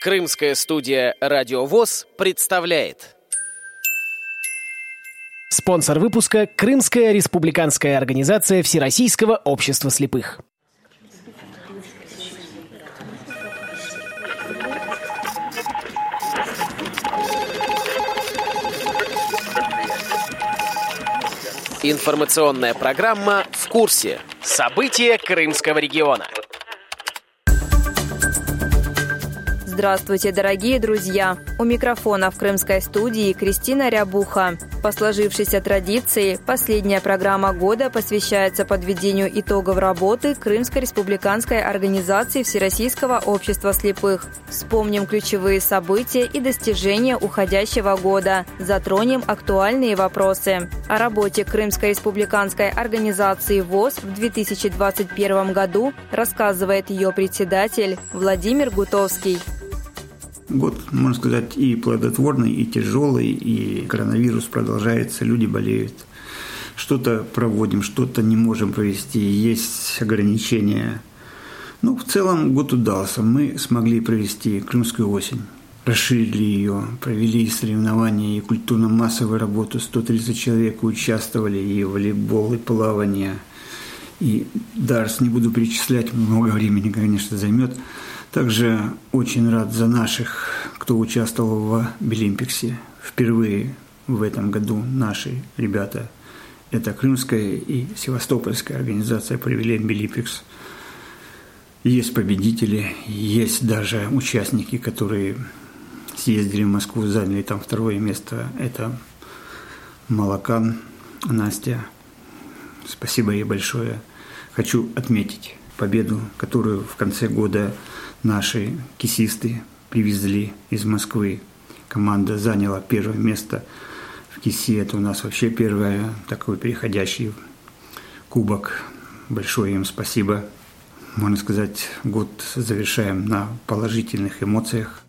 Крымская студия «Радиовоз» представляет. Спонсор выпуска – Крымская республиканская организация Всероссийского общества слепых. Информационная программа «В курсе». События Крымского региона. Здравствуйте, дорогие друзья! У микрофона в крымской студии Кристина Рябуха. По сложившейся традиции, последняя программа года посвящается подведению итогов работы Крымской республиканской организации Всероссийского общества слепых. Вспомним ключевые события и достижения уходящего года. Затронем актуальные вопросы. О работе Крымской республиканской организации ВОЗ в 2021 году рассказывает ее председатель Владимир Гутовский. Год, можно сказать, и плодотворный, и тяжелый, и коронавирус продолжается, люди болеют. Что-то проводим, что-то не можем провести, есть ограничения. Ну, в целом год удался. Мы смогли провести Крымскую осень. Расширили ее, провели соревнования и культурно-массовую работу. 130 человек участвовали и в волейбол, и плавание. И Дарс не буду перечислять, много времени, конечно, займет. Также очень рад за наших, кто участвовал в Абилимпиксе. Впервые в этом году наши ребята, это Крымская и Севастопольская организация провели Абилимпикс. Есть победители, есть даже участники, которые съездили в Москву, заняли там второе место. Это Малакан Настя. Спасибо ей большое. Хочу отметить победу, которую в конце года наши кисисты привезли из Москвы. Команда заняла первое место в КИСе. Это у нас вообще первое такой переходящий кубок. Большое им спасибо. Можно сказать, год завершаем на положительных эмоциях.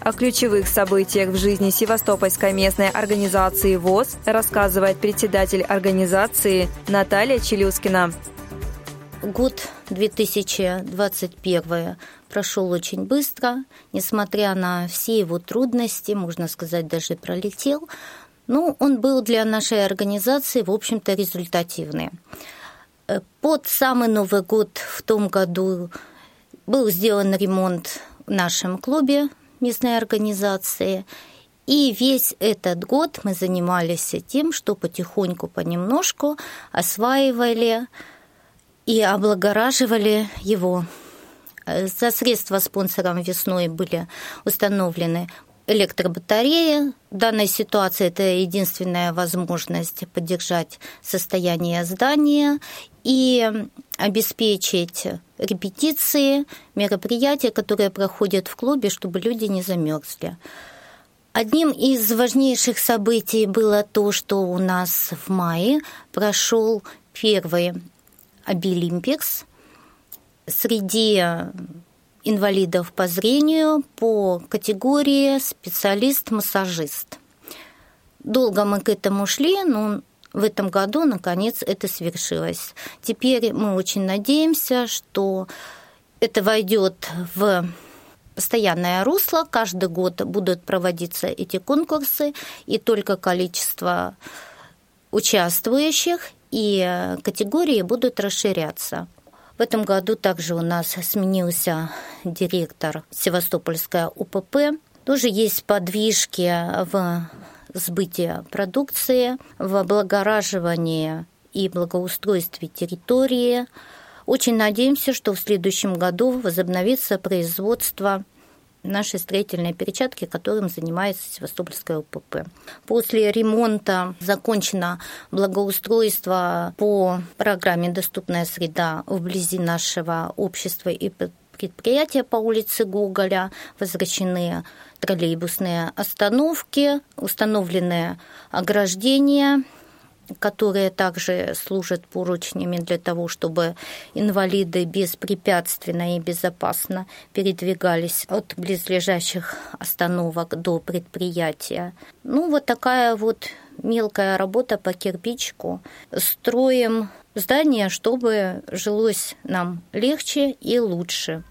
О ключевых событиях в жизни Севастопольской местной организации ВОЗ рассказывает председатель организации Наталья Челюскина. Год 2021 прошел очень быстро, несмотря на все его трудности, можно сказать, даже пролетел. Ну, он был для нашей организации, в общем-то, результативный. Э, под самый Новый год в том году был сделан ремонт в нашем клубе местной организации. И весь этот год мы занимались тем, что потихоньку, понемножку осваивали и облагораживали его. За средства спонсором весной были установлены электробатареи. В данной ситуации это единственная возможность поддержать состояние здания и обеспечить репетиции, мероприятия, которые проходят в клубе, чтобы люди не замерзли. Одним из важнейших событий было то, что у нас в мае прошел первый Обилимпикс среди инвалидов по зрению по категории специалист-массажист. Долго мы к этому шли, но в этом году, наконец, это свершилось. Теперь мы очень надеемся, что это войдет в постоянное русло. Каждый год будут проводиться эти конкурсы, и только количество участвующих и э, категории будут расширяться. В этом году также у нас сменился директор Севастопольская УПП. Тоже есть подвижки в сбытии продукции, в облагораживании и благоустройстве территории. Очень надеемся, что в следующем году возобновится производство нашей строительной перечатки, которым занимается Севастопольская УПП. После ремонта закончено благоустройство по программе «Доступная среда» вблизи нашего общества и предприятия по улице Гоголя, возвращены троллейбусные остановки, установлены ограждения которые также служат поручнями для того, чтобы инвалиды беспрепятственно и безопасно передвигались от близлежащих остановок до предприятия. Ну, вот такая вот мелкая работа по кирпичку. Строим здание, чтобы жилось нам легче и лучше.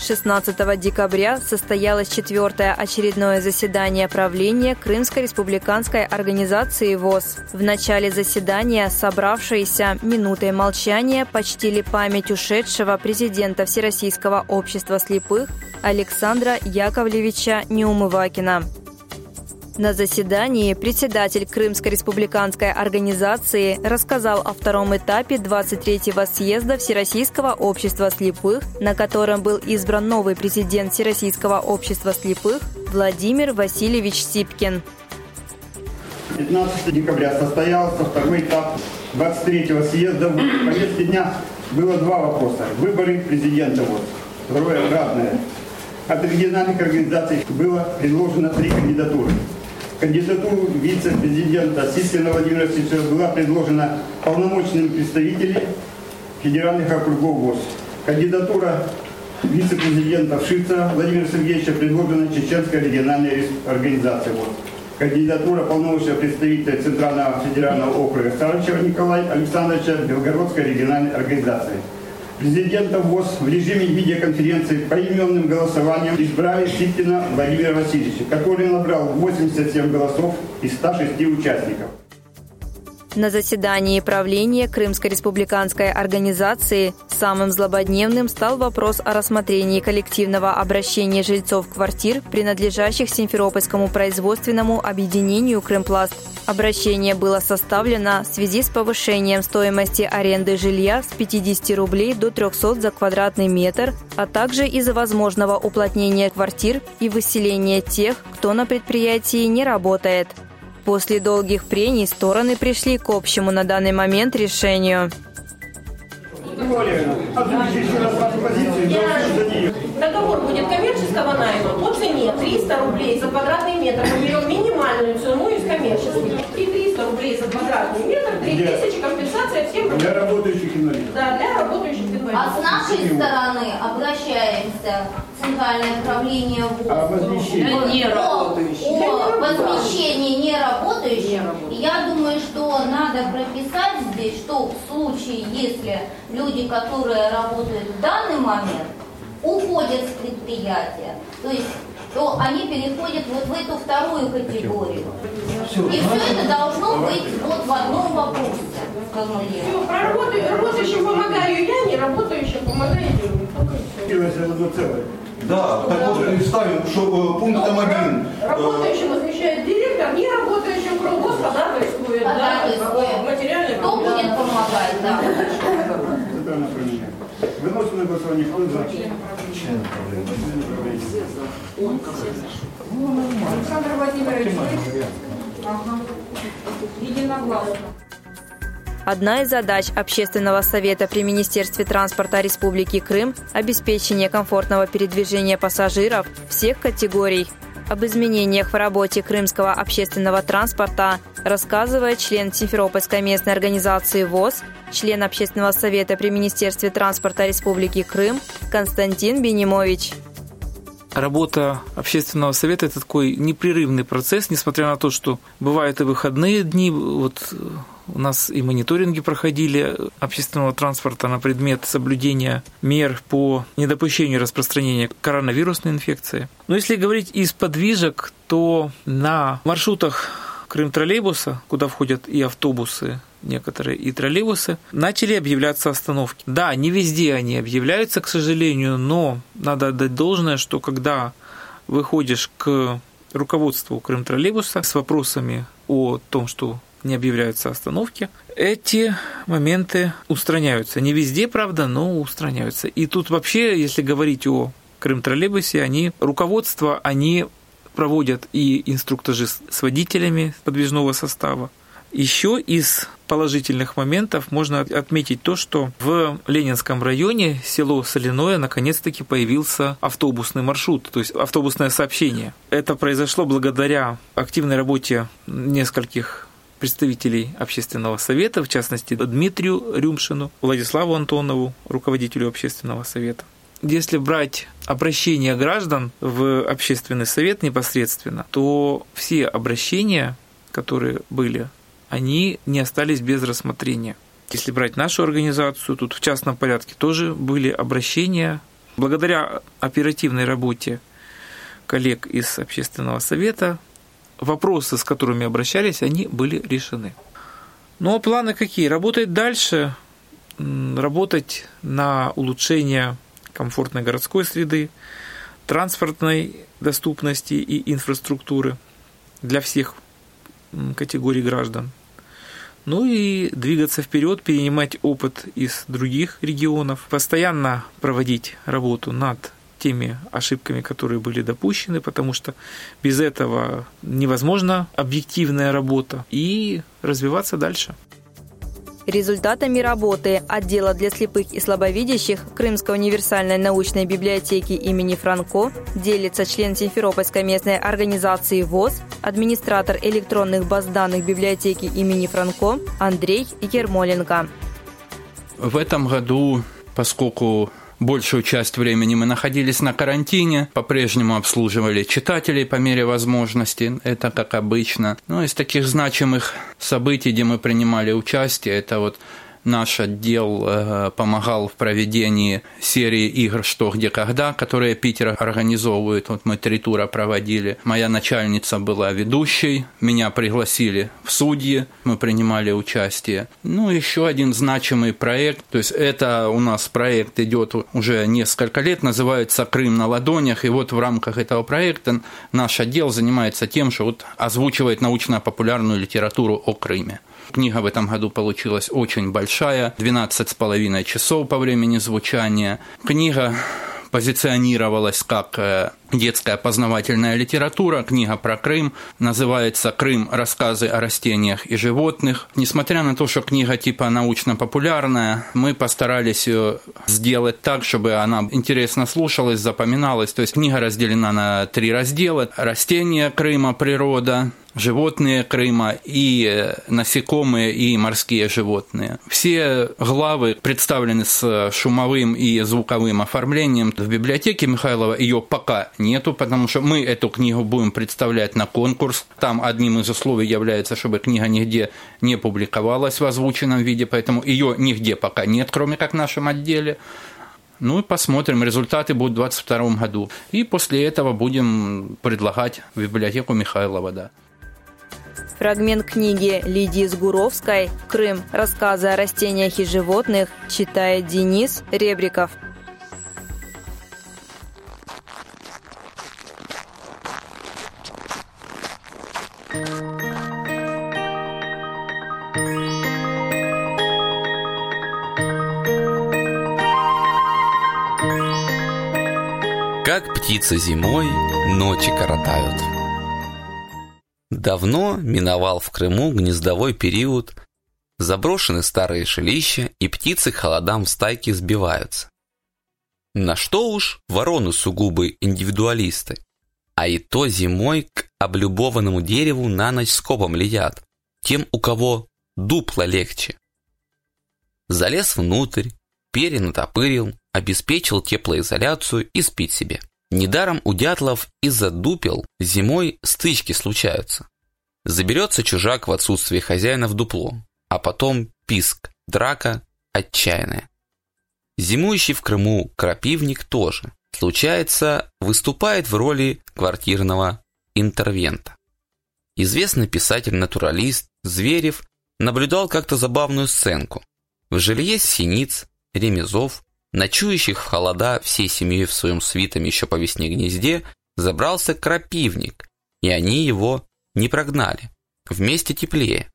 16 декабря состоялось четвертое очередное заседание правления Крымской республиканской организации ВОЗ. В начале заседания собравшиеся минутой молчания почтили память ушедшего президента Всероссийского общества слепых Александра Яковлевича Неумывакина. На заседании председатель Крымской республиканской организации рассказал о втором этапе 23-го съезда Всероссийского общества слепых, на котором был избран новый президент Всероссийского общества слепых Владимир Васильевич Сипкин. 15 декабря состоялся второй этап 23-го съезда. В повестке дня было два вопроса. Выборы президента. Вот. Второе разное. От региональных организаций было предложено три кандидатуры. Кандидатуру вице-президента Сискина Владимира Васильевича была предложена полномочными представителями федеральных округов ВОЗ. Кандидатура вице-президента Вшица Владимира Сергеевича предложена Чеченской региональной организацией ВОЗ. Кандидатура полномочного представителя Центрального федерального округа Старочева Николая Александровича Белгородской региональной организации – президента ВОЗ в режиме видеоконференции по именным голосованиям избрали Сипкина Владимира Васильевича, который набрал 87 голосов из 106 участников. На заседании правления Крымской республиканской организации самым злободневным стал вопрос о рассмотрении коллективного обращения жильцов квартир, принадлежащих Симферопольскому производственному объединению «Крымпласт». Обращение было составлено в связи с повышением стоимости аренды жилья с 50 рублей до 300 за квадратный метр, а также из-за возможного уплотнения квартир и выселения тех, кто на предприятии не работает. После долгих прений стороны пришли к общему на данный момент решению. Договор будет коммерческого найма по цене 300 рублей за квадратный метр. Мы берем минимальную цену из коммерческих. И 300 рублей за квадратный метр, 3000 компенсация всем. Для работающих инвалидов. Да, для работающих инвалидов. А с нашей стороны обращаемся в Центральное управление ВОЗ. А возмещение? Не работающих. О возмещении неработающих. Я думаю, что надо прописать здесь, что в случае, если люди, которые работают в данный момент, уходят с предприятия, то есть то они переходят вот в эту вторую категорию. И все это должно быть вот в одном вопросе сформулировано. Все, про работаю, работающим помогаю я, не работающим помогаю другим. Только все. Да, так вот представим, что э, пунктом один. э, Работающим возмещает директор, не работающим кругос ходатайствует. Да, Ходатайствует. материальный Кто будет помогать, да. Центральное управление. Выносим на голосование. Кто за? Александр Владимирович, Ага. Единогласно. Одна из задач Общественного совета при Министерстве транспорта Республики Крым – обеспечение комфортного передвижения пассажиров всех категорий. Об изменениях в работе крымского общественного транспорта рассказывает член Симферопольской местной организации ВОЗ, член Общественного совета при Министерстве транспорта Республики Крым Константин Бенимович. Работа общественного совета – это такой непрерывный процесс, несмотря на то, что бывают и выходные дни. Вот у нас и мониторинги проходили общественного транспорта на предмет соблюдения мер по недопущению распространения коронавирусной инфекции. Но если говорить из подвижек, то на маршрутах Крым-троллейбуса, куда входят и автобусы, некоторые и троллейбусы, начали объявляться остановки. Да, не везде они объявляются, к сожалению, но надо отдать должное, что когда выходишь к руководству Крым-троллейбуса с вопросами о том, что не объявляются остановки, эти моменты устраняются. Не везде, правда, но устраняются. И тут вообще, если говорить о Крым-троллейбусе, они, руководство, они проводят и инструктажи с водителями подвижного состава. Еще из положительных моментов можно отметить то, что в Ленинском районе село Соляное наконец-таки появился автобусный маршрут, то есть автобусное сообщение. Это произошло благодаря активной работе нескольких представителей общественного совета, в частности Дмитрию Рюмшину, Владиславу Антонову, руководителю общественного совета. Если брать обращения граждан в общественный совет непосредственно, то все обращения, которые были, они не остались без рассмотрения. Если брать нашу организацию, тут в частном порядке тоже были обращения Благодаря оперативной работе коллег из общественного совета вопросы, с которыми обращались, они были решены. Ну а планы какие? Работать дальше, работать на улучшение комфортной городской среды, транспортной доступности и инфраструктуры для всех категорий граждан. Ну и двигаться вперед, перенимать опыт из других регионов, постоянно проводить работу над теми ошибками, которые были допущены, потому что без этого невозможна объективная работа и развиваться дальше. Результатами работы отдела для слепых и слабовидящих Крымской универсальной научной библиотеки имени Франко делится член Симферопольской местной организации ВОЗ, администратор электронных баз данных библиотеки имени Франко Андрей Ермоленко. В этом году, поскольку Большую часть времени мы находились на карантине, по-прежнему обслуживали читателей по мере возможности, это как обычно. Но из таких значимых событий, где мы принимали участие, это вот наш отдел э, помогал в проведении серии игр «Что, где, когда», которые Питер организовывает. Вот мы три тура проводили. Моя начальница была ведущей, меня пригласили в судьи, мы принимали участие. Ну, еще один значимый проект, то есть это у нас проект идет уже несколько лет, называется «Крым на ладонях», и вот в рамках этого проекта наш отдел занимается тем, что вот озвучивает научно-популярную литературу о Крыме. Книга в этом году получилась очень большая, 12,5 часов по времени звучания. Книга позиционировалась как э, детская познавательная литература, книга про Крым, называется «Крым. Рассказы о растениях и животных». Несмотря на то, что книга типа научно-популярная, мы постарались ее сделать так, чтобы она интересно слушалась, запоминалась. То есть книга разделена на три раздела. Растения Крыма, природа, животные Крыма и э, насекомые и морские животные. Все главы представлены с шумовым и звуковым оформлением. В библиотеке Михайлова ее пока нету, потому что мы эту книгу будем представлять на конкурс. Там одним из условий является, чтобы книга нигде не публиковалась в озвученном виде, поэтому ее нигде пока нет, кроме как в нашем отделе. Ну и посмотрим, результаты будут в 2022 году. И после этого будем предлагать в библиотеку Михайлова, да. Фрагмент книги Лидии Сгуровской «Крым. Рассказы о растениях и животных» читает Денис Ребриков. Как птицы зимой ночи коротают. Давно миновал в Крыму гнездовой период, заброшены старые жилища, и птицы холодам в стайке сбиваются. На что уж вороны сугубые индивидуалисты, а и то зимой к облюбованному дереву на ночь скопом летят, тем, у кого дупло легче. Залез внутрь, перенатопырил, обеспечил теплоизоляцию и спит себе. Недаром у дятлов из-за дупел зимой стычки случаются. Заберется чужак в отсутствие хозяина в дупло, а потом писк, драка отчаянная. Зимующий в Крыму крапивник тоже, случается, выступает в роли квартирного интервента. Известный писатель-натуралист Зверев наблюдал как-то забавную сценку. В жилье синиц, ремезов, ночующих в холода всей семьей в своем свитом еще по весне гнезде, забрался крапивник, и они его не прогнали. Вместе теплее.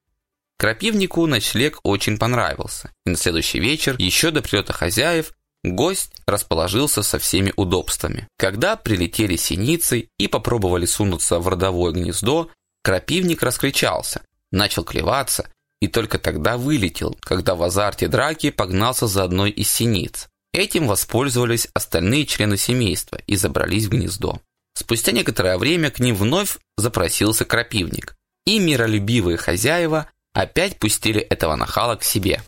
Крапивнику ночлег очень понравился, и на следующий вечер, еще до прилета хозяев, гость расположился со всеми удобствами. Когда прилетели синицы и попробовали сунуться в родовое гнездо, крапивник раскричался, начал клеваться и только тогда вылетел, когда в азарте драки погнался за одной из синиц. Этим воспользовались остальные члены семейства и забрались в гнездо. Спустя некоторое время к ним вновь запросился крапивник, и миролюбивые хозяева опять пустили этого нахала к себе.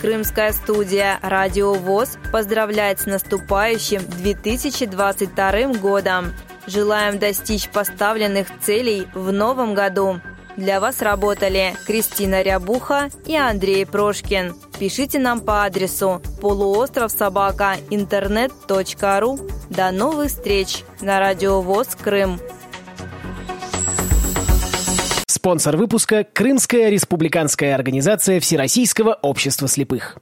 Крымская студия «Радио ВОЗ» поздравляет с наступающим 2022 годом. Желаем достичь поставленных целей в новом году. Для вас работали Кристина Рябуха и Андрей Прошкин. Пишите нам по адресу полуостров собака интернет.ру. До новых встреч на Радио ВОЗ Крым. Спонсор выпуска – Крымская республиканская организация Всероссийского общества слепых.